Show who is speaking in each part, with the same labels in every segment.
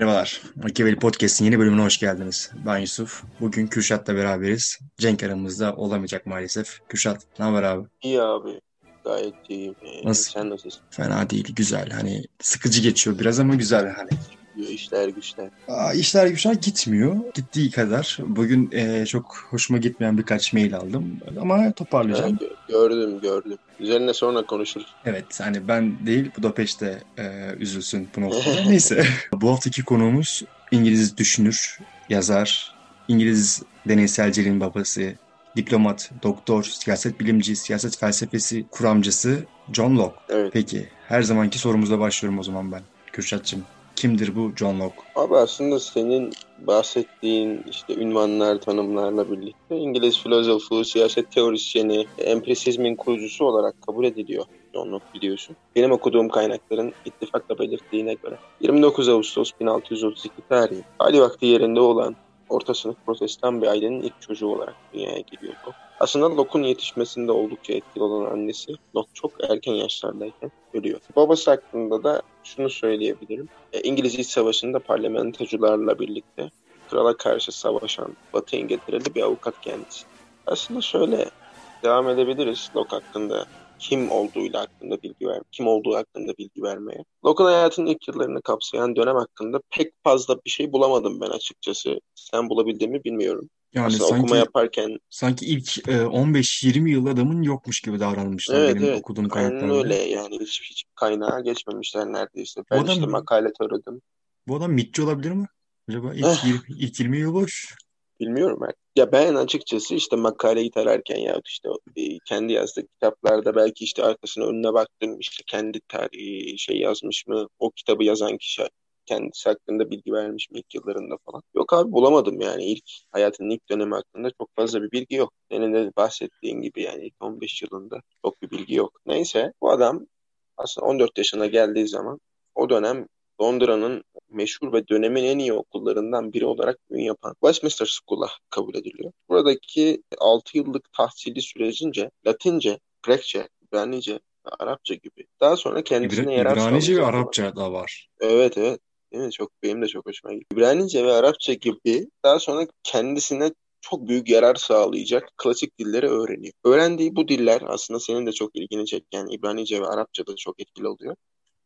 Speaker 1: Merhabalar. Machiavelli Podcast'in yeni bölümüne hoş geldiniz. Ben Yusuf. Bugün Kürşat'la beraberiz. Cenk aramızda olamayacak maalesef. Kürşat, ne haber abi?
Speaker 2: İyi abi. Gayet iyiyim.
Speaker 1: Nasıl?
Speaker 2: Sen nasılsın?
Speaker 1: Fena değil, güzel. Hani sıkıcı geçiyor biraz ama güzel hani.
Speaker 2: Diyor işler güçler.
Speaker 1: Aa, işler güçler gitmiyor. Gittiği kadar. Bugün e, çok hoşuma gitmeyen birkaç mail aldım. Ama toparlayacağım.
Speaker 2: gö- gördüm gördüm. Üzerine sonra konuşuruz.
Speaker 1: Evet, hani ben değil, Budapeşte e, üzülsün bu noktada. Neyse. Bu haftaki konuğumuz İngiliz düşünür, yazar, İngiliz deneyselciliğin babası, diplomat, doktor, siyaset bilimci, siyaset felsefesi kuramcısı John Locke.
Speaker 2: Evet.
Speaker 1: Peki, her zamanki sorumuzla başlıyorum o zaman ben. Kürşatçım, kimdir bu John Locke?
Speaker 2: Abi aslında senin bahsettiğin işte ünvanlar, tanımlarla birlikte İngiliz filozofu, siyaset teorisyeni, empirisizmin kurucusu olarak kabul ediliyor. John Locke biliyorsun. Benim okuduğum kaynakların ittifakla belirttiğine göre 29 Ağustos 1632 tarihi hali vakti yerinde olan orta sınıf protestan bir ailenin ilk çocuğu olarak dünyaya geliyor Locke. Aslında Locke'un yetişmesinde oldukça etkili olan annesi Locke çok erken yaşlardayken ölüyor. Babası hakkında da şunu söyleyebilirim. E, İngiliz İç Savaşı'nda parlamentocularla birlikte krala karşı savaşan Batı İngiltere'li bir avukat kendisi. Aslında şöyle devam edebiliriz Locke hakkında kim olduğuyla hakkında bilgi ver, kim olduğu hakkında bilgi vermeye. Locke'un hayatının ilk yıllarını kapsayan dönem hakkında pek fazla bir şey bulamadım ben açıkçası. Sen bulabildiğimi bilmiyorum.
Speaker 1: Yani
Speaker 2: Aslında okuma
Speaker 1: sanki
Speaker 2: yaparken
Speaker 1: sanki ilk e, 15-20 yıl adamın yokmuş gibi davranmışlar
Speaker 2: evet
Speaker 1: benim
Speaker 2: evet
Speaker 1: okuduğum
Speaker 2: aynen
Speaker 1: kaynaklarda.
Speaker 2: öyle yani hiç, hiç kaynağa geçmemişler neredeyse.
Speaker 1: Bu
Speaker 2: Ben işte
Speaker 1: adam
Speaker 2: makale taradım.
Speaker 1: bu adam mitçi olabilir mi? Acaba ilk 20, ilk 20 yıl boş.
Speaker 2: Bilmiyorum ben. Ya ben açıkçası işte makaleyi tararken ya işte e, kendi yazdığı kitaplarda belki işte arkasına önüne baktım işte kendi tarihi şey yazmış mı o kitabı yazan kişi kendisi hakkında bilgi vermiş mi ilk yıllarında falan. Yok abi bulamadım yani ilk hayatının ilk dönemi hakkında çok fazla bir bilgi yok. Senin de bahsettiğin gibi yani ilk 15 yılında çok bir bilgi yok. Neyse bu adam aslında 14 yaşına geldiği zaman o dönem Londra'nın meşhur ve dönemin en iyi okullarından biri olarak ün yapan Westminster School'a kabul ediliyor. Buradaki 6 yıllık tahsili sürecince Latince, Grekçe, İbranice ve Arapça gibi daha sonra
Speaker 1: İbra-
Speaker 2: kendisine yarar
Speaker 1: İbranice ve Arapça da var.
Speaker 2: Evet evet. Değil mi? Çok benim de çok hoşuma gitti. İbranice ve Arapça gibi daha sonra kendisine çok büyük yarar sağlayacak klasik dilleri öğreniyor. Öğrendiği bu diller aslında senin de çok ilgini çeken İbranice ve Arapça da çok etkili oluyor.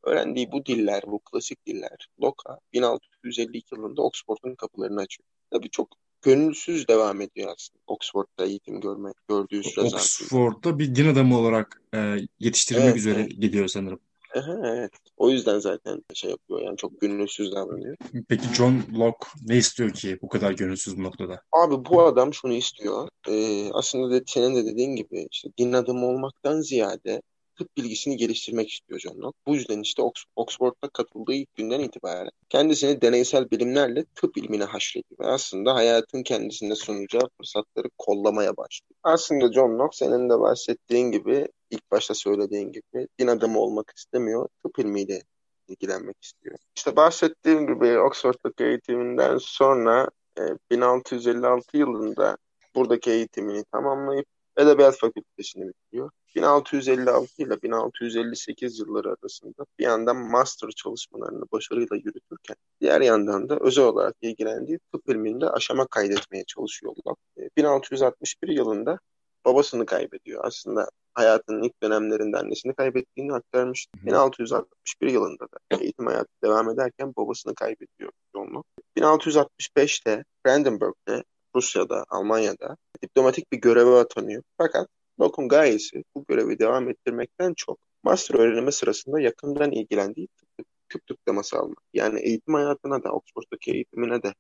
Speaker 2: Öğrendiği bu diller, bu klasik diller Locke'a 1652 yılında Oxford'un kapılarını açıyor. Tabii çok gönülsüz devam ediyor aslında Oxford'da eğitim görme, gördüğü süre zarfında.
Speaker 1: Oxford'da bir din adamı olarak e, yetiştirilmek
Speaker 2: Evet,
Speaker 1: üzere
Speaker 2: evet.
Speaker 1: gidiyor sanırım.
Speaker 2: Aha, evet. O yüzden zaten şey yapıyor yani çok gönülsüz davranıyor.
Speaker 1: Peki John Locke ne istiyor ki bu kadar gönülsüz bu noktada?
Speaker 2: Abi bu adam şunu istiyor. Ee, aslında de, senin de dediğin gibi işte din adamı olmaktan ziyade tıp bilgisini geliştirmek istiyor John Locke. Bu yüzden işte Ox- Oxford'da katıldığı ilk günden itibaren kendisini deneysel bilimlerle tıp ilmine haşrediyor. Ve aslında hayatın kendisine sunacağı fırsatları kollamaya başlıyor. Aslında John Locke senin de bahsettiğin gibi ilk başta söylediğin gibi din adamı olmak istemiyor. Tıp ilmiyle ilgilenmek istiyor. İşte bahsettiğim gibi Oxford'daki eğitiminden sonra e, 1656 yılında buradaki eğitimini tamamlayıp Edebiyat Fakültesini bitiriyor. 1656 ile 1658 yılları arasında bir yandan master çalışmalarını başarıyla yürütürken diğer yandan da özel olarak ilgilendiği tıp ilminde aşama kaydetmeye çalışıyorlar. E, 1661 yılında babasını kaybediyor. Aslında hayatının ilk dönemlerinde annesini kaybettiğini aktarmış.
Speaker 1: Hı hı.
Speaker 2: 1661 yılında da eğitim hayatı devam ederken babasını kaybediyor Locke. 1665'te Brandenburg'de Rusya'da, Almanya'da diplomatik bir göreve atanıyor. Fakat Locke'un gayesi bu görevi devam ettirmekten çok master öğrenimi sırasında yakından ilgilendiği tıp, tıp diploması almak. Yani eğitim hayatına da Oxford'daki eğitimine de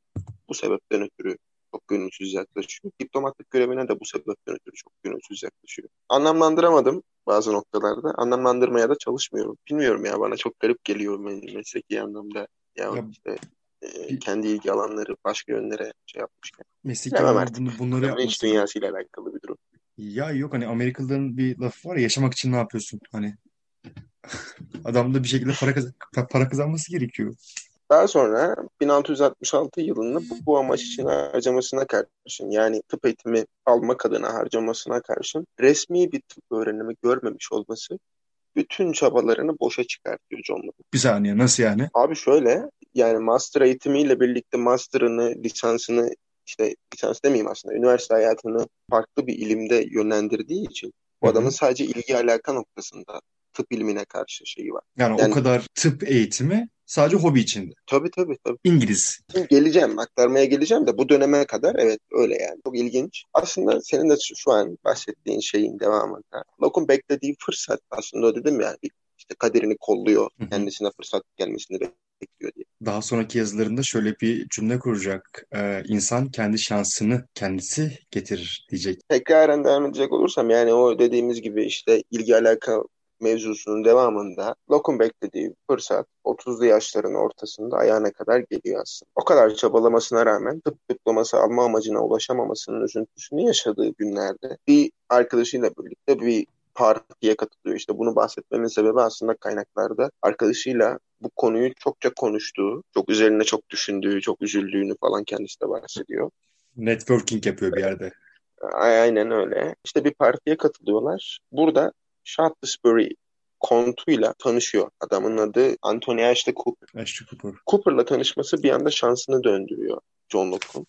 Speaker 2: bu sebepten ötürü çok gönülsüz yaklaşıyor. Diplomatlık görevine de bu sebepten ötürü çok gönülsüz yaklaşıyor. Anlamlandıramadım bazı noktalarda. Anlamlandırmaya da çalışmıyorum. Bilmiyorum ya bana çok garip geliyor me- mesleki anlamda. Ya
Speaker 1: Ya
Speaker 2: işte e, kendi ilgi alanları başka yönlere şey yapmışken.
Speaker 1: mesleki anlamda bunu, bunları yapması.
Speaker 2: dünyasıyla alakalı bir durum.
Speaker 1: Ya yok hani Amerikalıların bir lafı var ya yaşamak için ne yapıyorsun? Hani adam da bir şekilde para, kazan para kazanması gerekiyor.
Speaker 2: Daha sonra 1666 yılında bu, bu amaç için harcamasına karşın yani tıp eğitimi almak adına harcamasına karşın resmi bir tıp öğrenimi görmemiş olması bütün çabalarını boşa çıkartıyor John Locke.
Speaker 1: Bir saniye nasıl yani?
Speaker 2: Abi şöyle yani master eğitimiyle birlikte master'ını, lisansını işte lisans demeyeyim aslında üniversite hayatını farklı bir ilimde yönlendirdiği için bu adamın sadece ilgi alaka noktasında tıp bilimine karşı şeyi var.
Speaker 1: Yani, yani o kadar tıp eğitimi sadece hobi içinde.
Speaker 2: Tabii tabii tabii.
Speaker 1: İngiliz.
Speaker 2: Geleceğim, aktarmaya geleceğim de bu döneme kadar evet öyle yani. Çok ilginç. Aslında senin de şu an bahsettiğin şeyin devamında. Lokun beklediği fırsat aslında dedim ya işte kaderini kolluyor. Kendisine fırsat gelmesini bekliyor diye.
Speaker 1: Daha sonraki yazılarında şöyle bir cümle kuracak. Ee, insan kendi şansını kendisi getirir diyecek.
Speaker 2: Tekraren devam edecek olursam yani o dediğimiz gibi işte ilgi alaka mevzusunun devamında Locke'un beklediği fırsat 30'lu yaşların ortasında ayağına kadar geliyor aslında. O kadar çabalamasına rağmen tıp diploması alma amacına ulaşamamasının üzüntüsünü yaşadığı günlerde bir arkadaşıyla birlikte bir partiye katılıyor. İşte bunu bahsetmemin sebebi aslında kaynaklarda arkadaşıyla bu konuyu çokça konuştuğu, çok üzerine çok düşündüğü, çok üzüldüğünü falan kendisi de bahsediyor.
Speaker 1: Networking yapıyor bir yerde.
Speaker 2: Aynen öyle. İşte bir partiye katılıyorlar. Burada Shaftesbury kontuyla tanışıyor. Adamın adı Anthony Ashley Cooper.
Speaker 1: Ashley Cooper.
Speaker 2: Cooper'la tanışması bir anda şansını döndürüyor John Locke'un.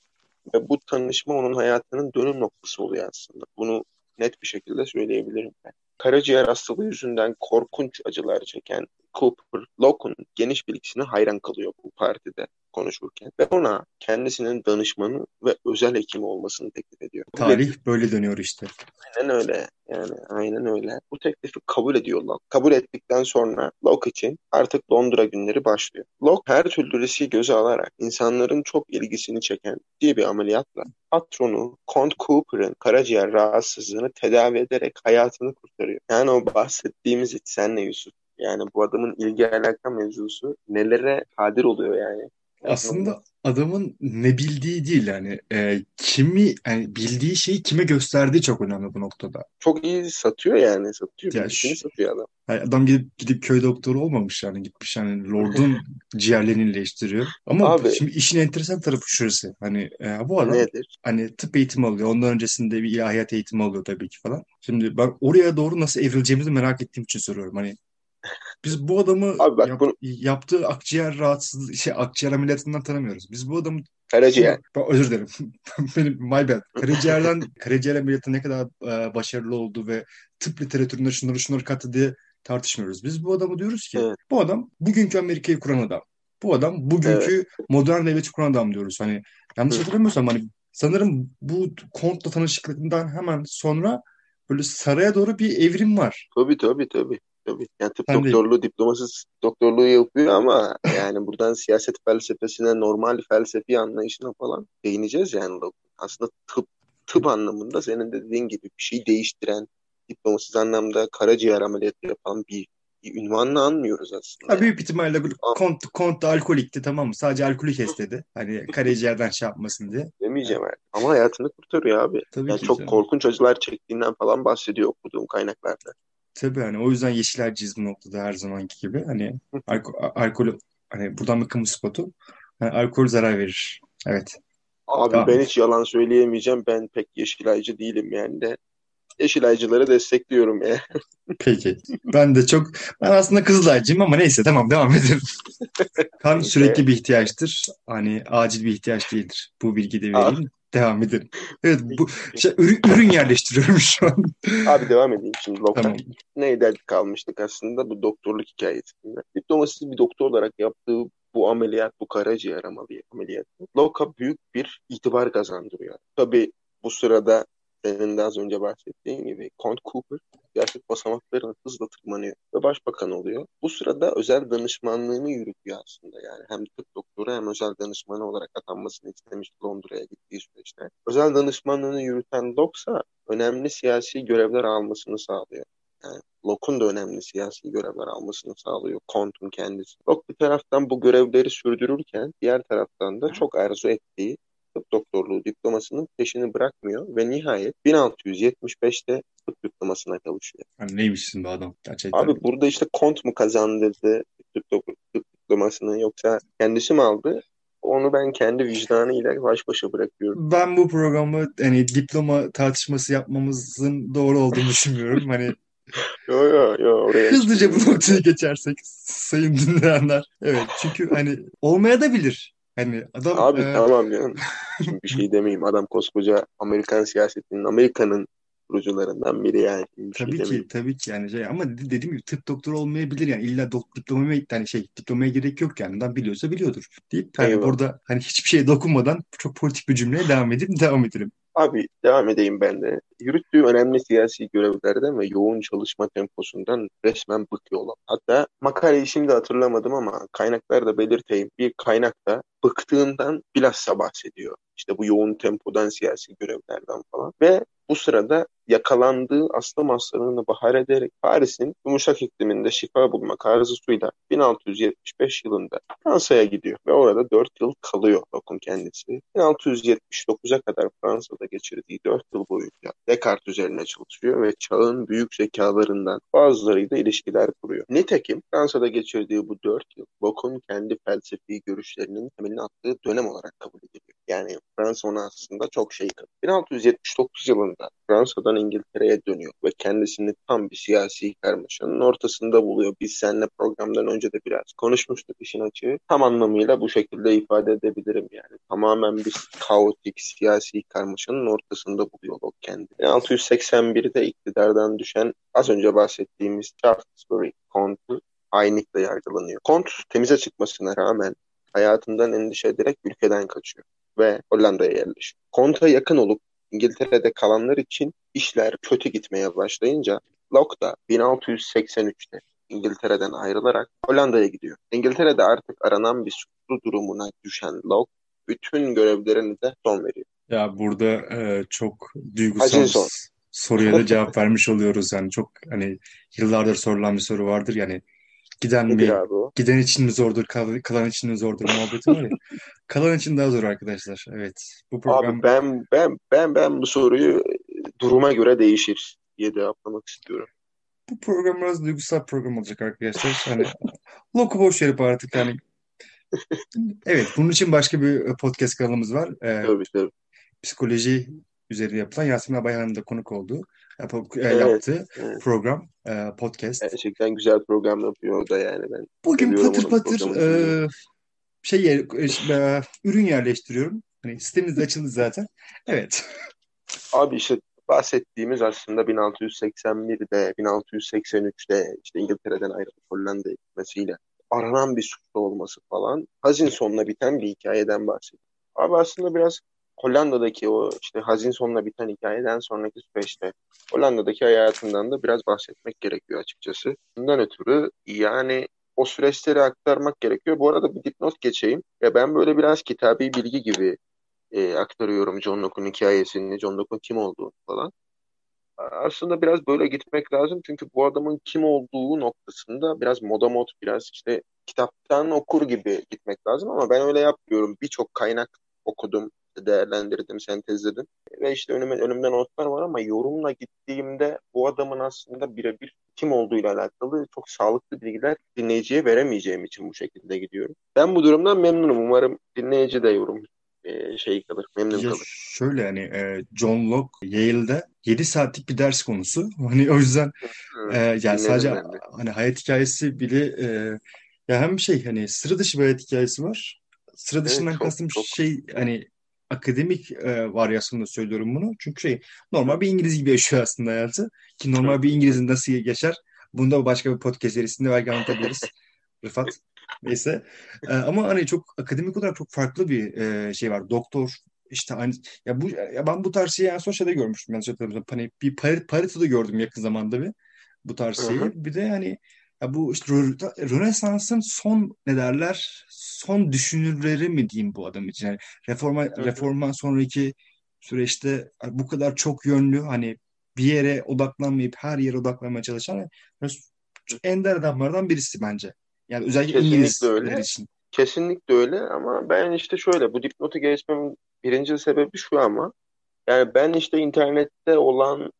Speaker 2: Ve bu tanışma onun hayatının dönüm noktası oluyor aslında. Bunu net bir şekilde söyleyebilirim ben. Karaciğer hastalığı yüzünden korkunç acılar çeken Cooper, Locke'un geniş bilgisine hayran kalıyor bu partide konuşurken ve ona kendisinin danışmanı ve özel hekimi olmasını teklif ediyor.
Speaker 1: Tarih böyle dönüyor işte.
Speaker 2: Aynen öyle. Yani aynen öyle. Bu teklifi kabul ediyor Locke. Kabul ettikten sonra Locke için artık Londra günleri başlıyor. Locke her türlü riski göze alarak insanların çok ilgisini çeken diye bir ameliyatla patronu Count Cooper'ın karaciğer rahatsızlığını tedavi ederek hayatını kurtarıyor. Yani o bahsettiğimiz senle Yusuf. Yani bu adamın ilgi alaka mevzusu nelere kadir oluyor yani.
Speaker 1: Aslında adamın ne bildiği değil yani e, kimi yani bildiği şeyi kime gösterdiği çok önemli bu noktada.
Speaker 2: Çok iyi satıyor yani satıyor. Ya şu, satıyor adam.
Speaker 1: Yani adam gidip gidip köy doktoru olmamış yani gitmiş yani Lord'un ciğerlerini iyileştiriyor. Ama Abi, şimdi işin enteresan tarafı şurası. Hani e, bu adam nedir? hani tıp eğitimi alıyor. Ondan öncesinde bir ilahiyat eğitimi alıyor tabii ki falan. Şimdi ben oraya doğru nasıl evrileceğimizi merak ettiğim için soruyorum. Hani biz bu adamı Abi bak, yap, bunu... yaptığı akciğer rahatsızlığı, şey akciğer ameliyatından tanımıyoruz. Biz bu adamı
Speaker 2: Karaciğer.
Speaker 1: Özür dilerim. Benim my bad. Karaciğerden karaciğer ameliyatı ne kadar e, başarılı oldu ve tıp literatüründe şunları şunları kattı diye tartışmıyoruz. Biz bu adamı diyoruz ki evet. bu adam bugünkü Amerika'yı kuran adam. Bu adam bugünkü evet. modern devleti kuran adam diyoruz. Hani yanlış hatırlamıyorsam hani sanırım bu kontla tanışıklığından hemen sonra böyle saraya doğru bir evrim var.
Speaker 2: Tabii tabii tabii. Tabii. Yani tıp ben doktorluğu, de... diplomasız doktorluğu yapıyor ama yani buradan siyaset felsefesine, normal felsefi anlayışına falan değineceğiz yani. Aslında tıp tıp anlamında senin de dediğin gibi bir şey değiştiren, diplomasız anlamda karaciğer ameliyatı yapan bir, bir ünvanla anmıyoruz aslında.
Speaker 1: Ha, büyük ihtimalle kont, kont da alkolikti tamam mı? Sadece alkolü kestedi. Hani karaciğerden şey yapmasın diye.
Speaker 2: Demeyeceğim yani. Ama hayatını kurtarıyor abi. Tabii yani çok canım. korkunç acılar çektiğinden falan bahsediyor okuduğum kaynaklarda.
Speaker 1: Tabii hani o yüzden Yeşilay bu noktada her zamanki gibi hani alko alkol hani buradan bir kamu spotu hani alkol zarar verir. Evet.
Speaker 2: Abi tamam. ben hiç yalan söyleyemeyeceğim. Ben pek Yeşilaycı değilim yani de. Yeşilaycıları destekliyorum ya.
Speaker 1: Peki. Ben de çok ben aslında Kızılaycıyım ama neyse tamam devam edelim. kan sürekli bir ihtiyaçtır. Hani acil bir ihtiyaç değildir. Bu bilgi de vereyim. Devam edelim. Evet bu şey, ürün, ürün yerleştiriyorum şu an.
Speaker 2: Abi devam edeyim şimdi. Lokal. Tamam. Neyden kalmıştık aslında bu doktorluk hikayesinde. Diplomasız bir doktor olarak yaptığı bu ameliyat, bu karaciğer ameliyatı Locke'a büyük bir itibar kazandırıyor. Tabii bu sırada senin de az önce bahsettiğin gibi Count Cooper gerçek basamaklarını hızla tırmanıyor ve başbakan oluyor. Bu sırada özel danışmanlığını yürütüyor aslında yani hem tıp doktoru hem özel danışmanı olarak atanmasını istemiş Londra'ya gittiği süreçte. Özel danışmanlığını yürüten Locke önemli siyasi görevler almasını sağlıyor. Yani Locke'un da önemli siyasi görevler almasını sağlıyor Comte'un kendisi. Locke bir taraftan bu görevleri sürdürürken diğer taraftan da çok arzu ettiği tıp doktorluğu diplomasının peşini bırakmıyor ve nihayet 1675'te tıp diplomasına kavuşuyor.
Speaker 1: Yani neymişsin bu adam gerçekten?
Speaker 2: Abi burada işte Kont mu kazandırdı tıp, tıp diplomasını yoksa kendisi mi aldı? Onu ben kendi vicdanıyla baş başa bırakıyorum.
Speaker 1: Ben bu programı hani diploma tartışması yapmamızın doğru olduğunu düşünmüyorum. hani
Speaker 2: Yo yo yo oraya
Speaker 1: Hızlıca bu noktayı geçersek sayın dinleyenler. Evet çünkü hani olmaya da bilir. Hani adam
Speaker 2: Abi
Speaker 1: e,
Speaker 2: tamam ya. Şimdi bir şey demeyeyim. Adam koskoca Amerikan siyasetinin, Amerika'nın kurucularından biri yani. Bir şey
Speaker 1: tabii
Speaker 2: demeyeyim.
Speaker 1: ki tabii ki yani şey ama dedi- dediğim gibi tıp doktoru olmayabilir yani illa dok diplomaya yani şey diplomaya gerek yok yani adam biliyorsa biliyordur deyip hani
Speaker 2: Eyvallah.
Speaker 1: burada hani hiçbir şeye dokunmadan çok politik bir cümleye devam edip devam edelim.
Speaker 2: Abi devam edeyim ben de. Yürüttüğü önemli siyasi görevlerden ve yoğun çalışma temposundan resmen bıkıyorlar. Hatta makaleyi şimdi hatırlamadım ama kaynaklarda belirteyim. Bir kaynakta bıktığından bilhassa bahsediyor. İşte bu yoğun tempodan siyasi görevlerden falan. Ve bu sırada yakalandığı astım hastalığını bahar ederek Paris'in yumuşak ikliminde şifa bulmak arzusuyla 1675 yılında Fransa'ya gidiyor ve orada 4 yıl kalıyor bakın kendisi. 1679'a kadar Fransa'da geçirdiği 4 yıl boyunca Descartes üzerine çalışıyor ve çağın büyük zekalarından bazılarıyla ilişkiler kuruyor. Nitekim Fransa'da geçirdiği bu 4 yıl Locke'un kendi felsefi görüşlerinin temelini attığı dönem olarak kabul ediliyor. Yani Fransa ona aslında çok şey katıyor. 1679 yılında Fransa'dan İngiltere'ye dönüyor ve kendisini tam bir siyasi karmaşanın ortasında buluyor. Biz seninle programdan önce de biraz konuşmuştuk işin açığı. Tam anlamıyla bu şekilde ifade edebilirim yani. Tamamen bir kaotik siyasi karmaşanın ortasında buluyor Locke kendini. 1681'de iktidardan düşen az önce bahsettiğimiz Shaftesbury Kontu hainlikle yargılanıyor. Kont temize çıkmasına rağmen hayatından endişe ederek ülkeden kaçıyor ve Hollanda'ya yerleşiyor. Kont'a yakın olup İngiltere'de kalanlar için işler kötü gitmeye başlayınca Locke da 1683'te İngiltere'den ayrılarak Hollanda'ya gidiyor. İngiltere'de artık aranan bir suçlu durumuna düşen Locke bütün görevlerine de son veriyor.
Speaker 1: Ya burada e, çok duygusal soruya da cevap vermiş oluyoruz yani çok hani yıllardır sorulan bir soru vardır yani giden
Speaker 2: Nedir
Speaker 1: mi
Speaker 2: abi o?
Speaker 1: giden için mi zordur kal- kalan için mi zordur muhabbeti var ya kalan için daha zor arkadaşlar evet bu program
Speaker 2: Abi ben ben ben ben bu soruyu duruma göre değişir diye cevaplamak istiyorum.
Speaker 1: bu program biraz duygusal bir program olacak arkadaşlar hani loku boş verip artık hani evet bunun için başka bir podcast kanalımız var Ee,
Speaker 2: Tabii tabii.
Speaker 1: psikoloji üzerine yapılan Yasemin Abayhan'ın da konuk olduğu yap- e,
Speaker 2: Evet,
Speaker 1: yaptığı
Speaker 2: evet.
Speaker 1: program e, podcast.
Speaker 2: Gerçekten güzel program yapıyor o da yani ben.
Speaker 1: Bugün patır patır e, şey yer- e, ürün yerleştiriyorum. Hani sitemiz açıldı zaten. Evet.
Speaker 2: Abi işte bahsettiğimiz aslında 1681'de, 1683'te işte İngiltere'den ayrılıp Hollanda'ya gitmesiyle aranan bir suçlu olması falan hazin sonla biten bir hikayeden bahsediyor. Abi aslında biraz Hollanda'daki o işte hazin sonla biten hikayeden sonraki süreçte Hollanda'daki hayatından da biraz bahsetmek gerekiyor açıkçası. Bundan ötürü yani o süreçleri aktarmak gerekiyor. Bu arada bir dipnot geçeyim. Ya ben böyle biraz kitabi bilgi gibi e, aktarıyorum John Locke'un hikayesini, John Locke'un kim olduğunu falan. Aslında biraz böyle gitmek lazım çünkü bu adamın kim olduğu noktasında biraz moda mod, biraz işte kitaptan okur gibi gitmek lazım ama ben öyle yapmıyorum. Birçok kaynak okudum, değerlendirdim, sentezledim ve işte önüme, önümde notlar var ama yorumla gittiğimde bu adamın aslında birebir kim olduğuyla alakalı çok sağlıklı bilgiler dinleyiciye veremeyeceğim için bu şekilde gidiyorum. Ben bu durumdan memnunum. Umarım dinleyici de yorum e, şey kalır, memnun
Speaker 1: Ya
Speaker 2: kalır.
Speaker 1: şöyle hani e, John Locke Yale'de 7 saatlik bir ders konusu. Hani o yüzden
Speaker 2: Hı,
Speaker 1: e, yani
Speaker 2: dinledim
Speaker 1: sadece hani hayat hikayesi bile e, ya hem şey hani sıra dışı bir hayat hikayesi var. Sıra
Speaker 2: Evet
Speaker 1: dışından
Speaker 2: çok
Speaker 1: kastım
Speaker 2: çok.
Speaker 1: şey hani akademik e, varyasyonda söylüyorum bunu. Çünkü şey normal bir İngiliz gibi yaşıyor aslında hayatı. Ki normal bir İngiliz'in nasıl geçer? Bunu da başka bir podcast serisinde belki anlatabiliriz. Rıfat. Neyse. E, ama hani çok akademik olarak çok farklı bir e, şey var. Doktor işte hani ya bu ya ben bu tarz şeyi en son şeyde görmüştüm. Hatırlamıyorsam. Hani bir Parit, Parito'da gördüm yakın zamanda bir bu tarz şeyi. Bir de hani ya bu işte Rö- Rönesans'ın son ne derler? Son düşünürleri mi diyeyim bu adam için? Yani reforma
Speaker 2: hı.
Speaker 1: reformdan sonraki süreçte bu kadar çok yönlü hani bir yere odaklanmayıp her yere odaklanmaya çalışan ender adamlardan birisi bence. Yani özellikle
Speaker 2: Kesinlikle
Speaker 1: İngilizler
Speaker 2: öyle.
Speaker 1: için.
Speaker 2: Kesinlikle öyle ama ben işte şöyle bu dipnotu geçmemin birinci sebebi şu ama yani ben işte internette olan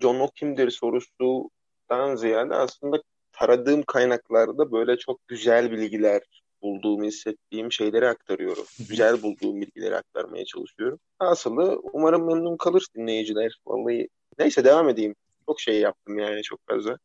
Speaker 2: John Locke kimdir sorusundan ziyade aslında taradığım kaynaklarda böyle çok güzel bilgiler bulduğumu hissettiğim şeyleri aktarıyorum. Güzel bulduğum bilgileri aktarmaya çalışıyorum. Hasılı umarım memnun kalır dinleyiciler. Vallahi neyse devam edeyim. Çok şey yaptım yani çok fazla.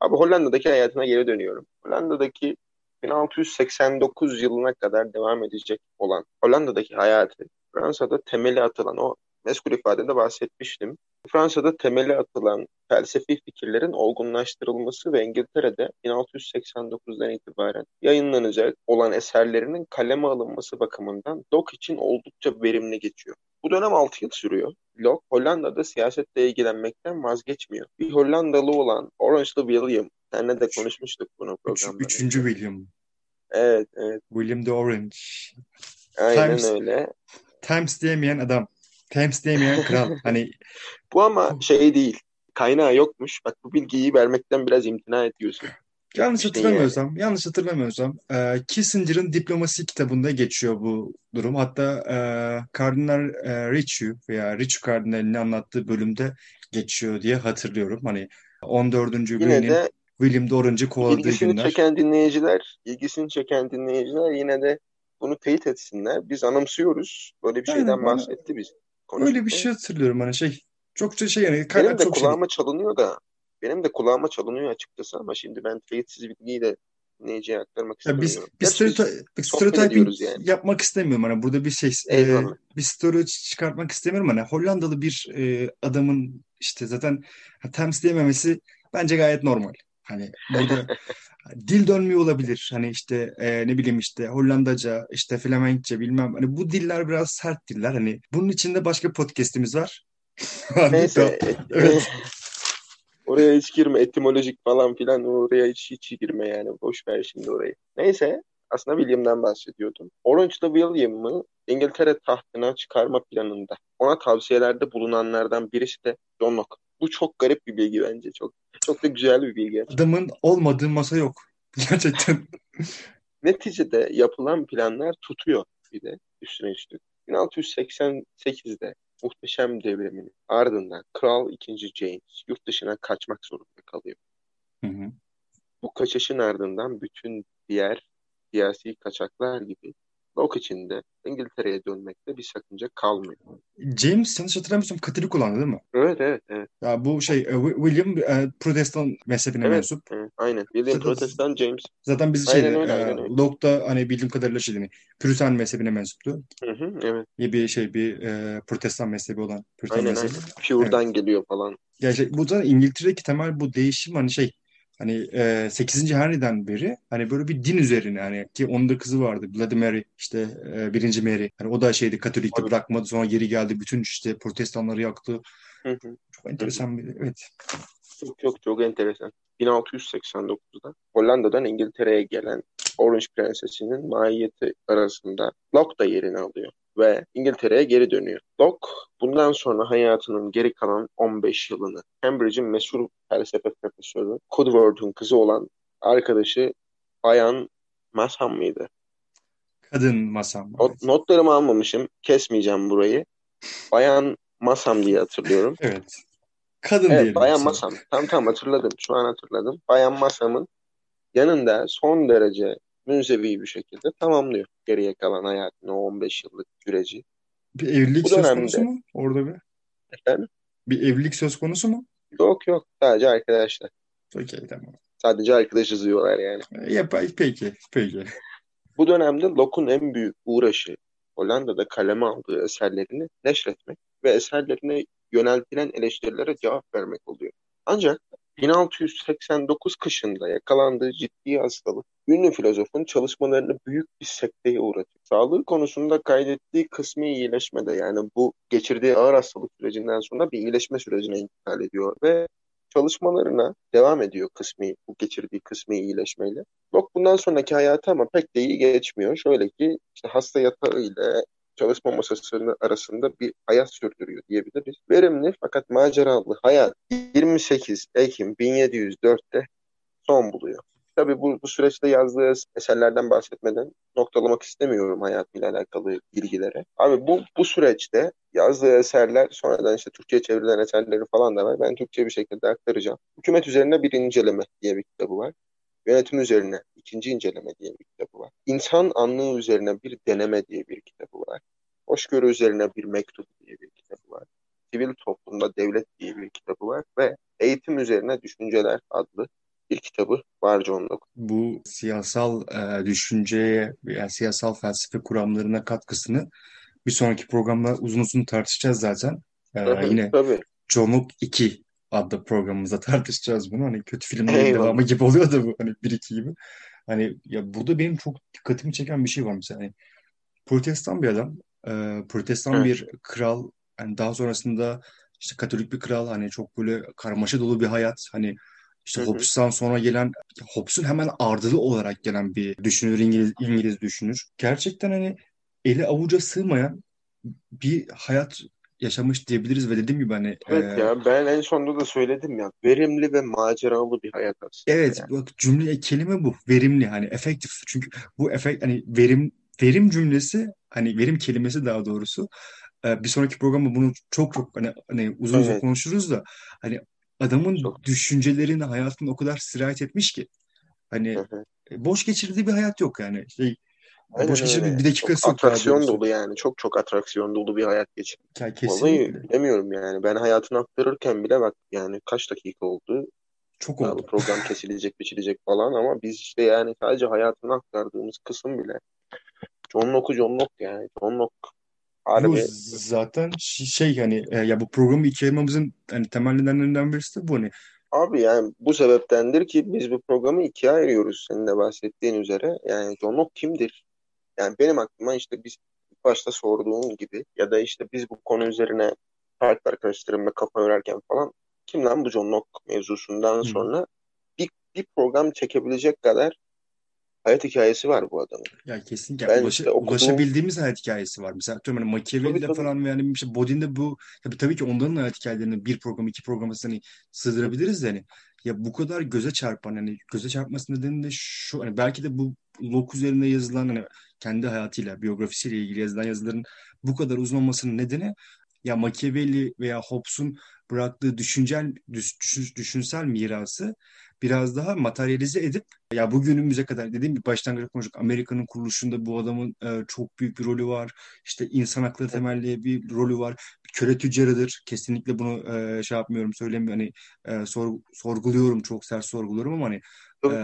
Speaker 2: Abi Hollanda'daki hayatına geri dönüyorum. Hollanda'daki 1689 yılına kadar devam edecek olan Hollanda'daki hayatı Fransa'da temeli atılan o meskul ifadede bahsetmiştim. Fransa'da temeli atılan felsefi fikirlerin olgunlaştırılması ve İngiltere'de 1689'dan itibaren yayınlanacak olan eserlerinin kaleme alınması bakımından Locke için oldukça verimli geçiyor. Bu dönem 6 yıl sürüyor. Locke Hollanda'da siyasetle ilgilenmekten vazgeçmiyor. Bir Hollandalı olan Orange'lı William, seninle de konuşmuştuk bunu programda.
Speaker 1: Üç, üçüncü William.
Speaker 2: Evet, evet.
Speaker 1: William the Orange.
Speaker 2: Aynen
Speaker 1: Times,
Speaker 2: öyle.
Speaker 1: Times diyemeyen adam. Times diyemeyen kral. Hani
Speaker 2: Bu ama şey değil. Kaynağı yokmuş. Bak bu bilgiyi vermekten biraz imtina ediyorsun.
Speaker 1: yanlış
Speaker 2: İşte
Speaker 1: hatırlamıyorsam, yanlış hatırlamıyorsam e, Kissinger'ın Diplomasi kitabında geçiyor bu durum. Hatta e, Kardinal e, Richelieu veya Richelieu Kardinal'in anlattığı bölümde geçiyor diye hatırlıyorum. Hani 14.
Speaker 2: Yine de
Speaker 1: William de Orange'ı kovaladığı
Speaker 2: ilgisini
Speaker 1: günler.
Speaker 2: çeken dinleyiciler, ilgisini çeken dinleyiciler yine de bunu teyit etsinler. Biz anımsıyoruz. Böyle bir
Speaker 1: Aynen,
Speaker 2: şeyden bahsetti biz.
Speaker 1: Öyle bir şey hatırlıyorum hani şey çokça şey yani
Speaker 2: Benim de
Speaker 1: çok şey
Speaker 2: kulağıma çalınıyor da benim de kulağıma çalınıyor açıkçası ama şimdi ben teyitsiz bilgiyi de dinleyiciye aktarmak
Speaker 1: Ya biz
Speaker 2: istemiyorum.
Speaker 1: bir
Speaker 2: Gerçi biz
Speaker 1: stereotip,
Speaker 2: ediyoruz yani.
Speaker 1: yapmak istemiyorum hani burada bir şey e,
Speaker 2: Eyvallah.
Speaker 1: bir story çıkartmak istemiyorum hani Hollandalı bir e, adamın işte zaten Thames diyememesi bence gayet normal. Hani burada dil dönmüyor olabilir. Hani işte e, ne bileyim işte Hollandaca, işte Flemenkçe bilmem. Hani bu diller biraz sert diller. Hani bunun içinde başka podcast'imiz var.
Speaker 2: Neyse
Speaker 1: da- evet.
Speaker 2: oraya hiç girme etimolojik falan filan oraya hiç hiç girme yani boş ver şimdi orayı. Neyse aslında William'dan bahsediyordum. Orange'lı William'ı İngiltere tahtına çıkarma planında ona tavsiyelerde bulunanlardan birisi de John Locke. Bu çok garip bir bilgi bence. Çok çok da güzel bir bilgi.
Speaker 1: Adamın olmadığı masa yok. Gerçekten.
Speaker 2: Neticede yapılan planlar tutuyor bir de üstüne üstlük. 1688'de muhteşem devrimin ardından Kral 2. James yurt dışına kaçmak zorunda kalıyor.
Speaker 1: Hı hı.
Speaker 2: Bu kaçışın ardından bütün diğer siyasi kaçaklar gibi Locke için de İngiltere'ye dönmekte bir sakınca kalmıyor.
Speaker 1: James yanlış hatırlamıyorsam Katolik olandı değil mi?
Speaker 2: Evet evet evet.
Speaker 1: Ya bu şey e, Wi- William e, Protestan mezhebine
Speaker 2: Evet,
Speaker 1: mensup.
Speaker 2: evet, aynen. William
Speaker 1: Zaten-
Speaker 2: Protestan James.
Speaker 1: Zaten biz
Speaker 2: öyle,
Speaker 1: e,
Speaker 2: aynen öyle.
Speaker 1: Locke da hani bildiğim kadarıyla şey hani Puritan mezhebine mensuptu.
Speaker 2: Hı hı, evet.
Speaker 1: Bir şey bir e, Protestan mezhebi olan Puritan
Speaker 2: Aynen
Speaker 1: mezhebi.
Speaker 2: aynen. Pure'dan geliyor falan.
Speaker 1: Gerçek bu da İngiltere'deki temel bu değişim hani şey hani e, 8. Henry'den beri hani böyle bir din üzerine hani ki onun da kızı vardı Bloody Mary işte e, birinci Mary hani o da şeydi Katolik'te bırakmadı sonra geri geldi bütün işte Protestanları yaktı.
Speaker 2: Hı hı.
Speaker 1: Çok enteresan bir evet.
Speaker 2: Çok çok çok enteresan. 1689'da Hollanda'dan İngiltere'ye gelen Orange Prensesi'nin mahiyeti arasında Locke da yerini alıyor ve İngiltere'ye geri dönüyor. Locke bundan sonra hayatının geri kalan 15 yılını Cambridge'in meşhur felsefe profesörü Cudworth'un kızı olan arkadaşı Bayan Masham mıydı?
Speaker 1: Kadın masam.
Speaker 2: Not, notlarımı almamışım. Kesmeyeceğim burayı. Bayan Masam diye hatırlıyorum.
Speaker 1: Evet. Kadın
Speaker 2: Evet,
Speaker 1: diyelim.
Speaker 2: Bayan. Masam. Tam tam hatırladım. Şu an hatırladım. Bayan Masam'ın yanında son derece münzevi bir şekilde tamamlıyor geriye kalan hayatını o 15 yıllık süreci.
Speaker 1: Bir evlilik
Speaker 2: Bu
Speaker 1: söz
Speaker 2: dönemde-
Speaker 1: konusu mu orada bir?
Speaker 2: Efendim?
Speaker 1: Bir evlilik söz konusu mu?
Speaker 2: Yok yok. Sadece arkadaşlar.
Speaker 1: Okey tamam.
Speaker 2: Sadece arkadaş yazıyorlar yani.
Speaker 1: Yap, peki, peki.
Speaker 2: Bu dönemde Locke'un en büyük uğraşı Hollanda'da kaleme aldığı eserlerini neşretmek ve eserlerine yöneltilen eleştirilere cevap vermek oluyor. Ancak 1689 kışında yakalandığı ciddi hastalık ünlü filozofun çalışmalarını büyük bir sekteye uğratıyor. Sağlığı konusunda kaydettiği kısmi iyileşmede yani bu geçirdiği ağır hastalık sürecinden sonra bir iyileşme sürecine intikal ediyor ve çalışmalarına devam ediyor kısmi, bu geçirdiği kısmi iyileşmeyle. Locke bundan sonraki hayatı ama pek de iyi geçmiyor. Şöyle ki işte hasta yatağı ile çalışma masası arasında bir hayat sürdürüyor diyebiliriz. Verimli fakat maceralı hayat 28 Ekim 1704'te son buluyor. Tabii bu, bu süreçte yazdığı eserlerden bahsetmeden noktalamak istemiyorum hayatıyla alakalı bilgilere. Abi bu, bu süreçte yazdığı eserler sonradan işte Türkçe'ye çevrilen eserleri falan da var. Ben Türkçe bir şekilde aktaracağım. Hükümet üzerine bir inceleme diye bir kitabı var. Yönetim üzerine ikinci inceleme diye bir kitabı var. İnsan anlığı üzerine bir deneme diye bir kitabı var. Hoşgörü üzerine bir mektup diye bir kitabı var. Sivil toplumda devlet diye bir kitabı var ve eğitim üzerine düşünceler adlı bir kitabı var John Locke.
Speaker 1: Bu siyasal e, düşünceye yani siyasal felsefe kuramlarına katkısını bir sonraki programda uzun uzun tartışacağız zaten. E, yine
Speaker 2: Tabii.
Speaker 1: John Locke 2 adlı programımızda tartışacağız bunu. Hani kötü filmlerin
Speaker 2: Eyvallah.
Speaker 1: devamı gibi oluyor da bu hani 1-2 gibi. Hani ya burada benim çok dikkatimi çeken bir şey var mesela. Hani protestan bir adam, e, protestan
Speaker 2: Evet.
Speaker 1: bir kral, hani daha sonrasında işte Katolik bir kral, hani çok böyle karmaşa dolu bir hayat, hani işte. Hobbes'tan sonra gelen, Hobbes'un hemen ardılı olarak gelen bir düşünür, İngiliz, İngiliz düşünür. Gerçekten hani eli avuca sığmayan bir hayat yaşamış diyebiliriz ve dediğim gibi hani
Speaker 2: Evet
Speaker 1: e,
Speaker 2: ya ben en sonunda da söyledim ya verimli ve maceralı bir hayat aslında
Speaker 1: Evet,
Speaker 2: yani.
Speaker 1: bak cümle kelime bu. Verimli hani efektif. Çünkü bu efekt hani verim verim cümlesi hani verim kelimesi daha doğrusu. Bir sonraki programda bunu çok çok hani, hani uzun uzun
Speaker 2: Evet
Speaker 1: konuşuruz da hani adamın
Speaker 2: çok.
Speaker 1: düşüncelerini hayatına o kadar sirayet etmiş ki hani
Speaker 2: Hı hı.
Speaker 1: e, boş geçirdiği bir hayat yok yani. Şey,
Speaker 2: Aynen
Speaker 1: boş geçirdiği bir
Speaker 2: Çok
Speaker 1: yok daha
Speaker 2: atraksiyon dolu yani. Çok çok atraksiyon dolu bir hayat geçirdim.
Speaker 1: Ya
Speaker 2: Vallahi bilemiyorum yani. Ben hayatını aktarırken bile bak yani kaç dakika oldu.
Speaker 1: Çok oldu.
Speaker 2: program kesilecek, biçilecek falan ama biz işte yani sadece hayatını aktardığımız kısım bile. John Locke'u John Locke yani. John Locke
Speaker 1: Yo
Speaker 2: harbi
Speaker 1: zaten ş- şey hani e, ya bu programı ikiye ayırmamızın hani temel nedenlerinden birisi de bu hani
Speaker 2: Abi yani bu sebeptendir ki biz bu programı ikiye ayırıyoruz senin de bahsettiğin üzere. Yani John Locke kimdir? Yani benim aklıma işte biz başta sorduğum gibi ya da işte biz bu konu üzerine farklı arkadaşlarımla kafa yorarken falan kim lan bu John Locke mevzusundan
Speaker 1: Hı.
Speaker 2: sonra bir, bir program çekebilecek kadar hayat hikayesi var bu adamın.
Speaker 1: Ya kesinlikle
Speaker 2: Ben
Speaker 1: ulaşa,
Speaker 2: işte okuduğum
Speaker 1: ulaşabildiğimiz hayat hikayesi var. Mesela atıyorum hani Machiavelli'de falan yani işte Bodin'de bu tabii, tabii ki onların hayat hikayelerini bir program iki programa hani sığdırabiliriz de hani ya bu kadar göze çarpan hani göze çarpması nedeni de şu hani belki de bu Locke üzerinde yazılan hani kendi hayatıyla biyografisiyle ilgili yazılan yazıların bu kadar uzun olmasının nedeni ya Machiavelli veya Hobbes'un bıraktığı düşüncel düş- düş- düşünsel mirası biraz daha materyalize edip ya bugünümüze kadar dediğim gibi başlangıçta konuştuk. Amerika'nın kuruluşunda bu adamın e, çok büyük bir rolü var. İşte insan hakları temelli bir rolü var. Bir köle tüccarıdır. Kesinlikle bunu e, şey yapmıyorum, söylemiyorum. Hani e, sor- sorguluyorum, çok sert sorguluyorum ama hani e,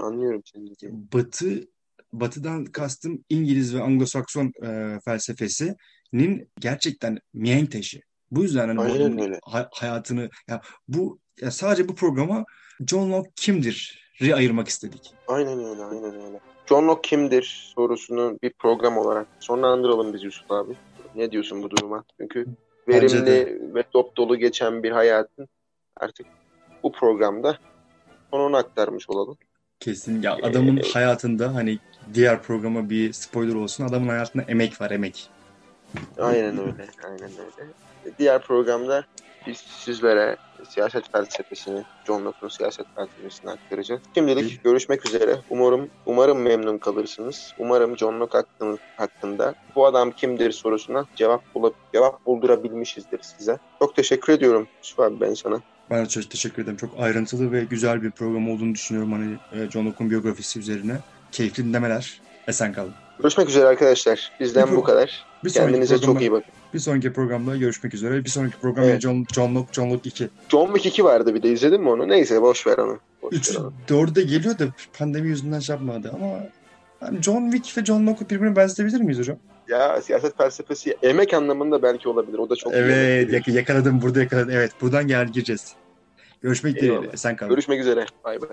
Speaker 2: anlıyorum seni.
Speaker 1: Batı Batı'dan kastım İngiliz ve Anglo-Sakson e, felsefesinin gerçekten mihenk taşı. Bu yüzden hani bu
Speaker 2: Aynen öyle.
Speaker 1: hayatını ya bu ya sadece bu programa John Locke kimdir? ayırmak istedik.
Speaker 2: Aynen öyle, aynen öyle. John Locke kimdir sorusunu bir program olarak sonlandıralım biz Yusuf abi. Ne diyorsun bu duruma? Çünkü verimli ve dop dolu geçen bir hayatın artık bu programda sonunu aktarmış olalım.
Speaker 1: Kesin ya adamın
Speaker 2: Ee,
Speaker 1: hayatında hani diğer programa bir spoiler olsun adamın hayatında emek var emek.
Speaker 2: aynen öyle, aynen öyle. Diğer programda biz sizlere siyaset felsefesini, John Locke'un siyaset felsefesini aktaracağız. Şimdilik görüşmek üzere. Umarım umarım memnun kalırsınız. Umarım John Locke hakkında, hakkında bu adam kimdir sorusuna cevap bulup cevap buldurabilmişizdir size. Çok teşekkür ediyorum Yusuf abi ben sana.
Speaker 1: Ben de çok teşekkür ederim. Çok ayrıntılı ve güzel bir program olduğunu düşünüyorum hani e, John Locke'un biyografisi üzerine. Keyifli dinlemeler. Esen kalın.
Speaker 2: Görüşmek üzere arkadaşlar. Bizden
Speaker 1: Bir
Speaker 2: bu kadar.
Speaker 1: Bir
Speaker 2: Kendinize çok iyi bakın.
Speaker 1: Bir sonraki programda görüşmek üzere. Bir sonraki program
Speaker 2: Evet.
Speaker 1: John, John Locke, John Locke 2.
Speaker 2: John Wick 2 vardı bir de izledin mi onu? Neyse boş ver onu. Boş
Speaker 1: 3,
Speaker 2: ver onu.
Speaker 1: 4'ü de geliyor da pandemi yüzünden şey yapmadı ama hani John Wick ve John Locke'u birbirine benzetebilir miyiz hocam?
Speaker 2: Ya siyaset felsefesi emek anlamında belki olabilir. O da çok
Speaker 1: Evet yak- yakaladım burada yakaladım. Evet buradan gel gireceğiz. Görüşmek.
Speaker 2: Eyvallah.
Speaker 1: Sen kal.
Speaker 2: Görüşmek üzere. Bay bay.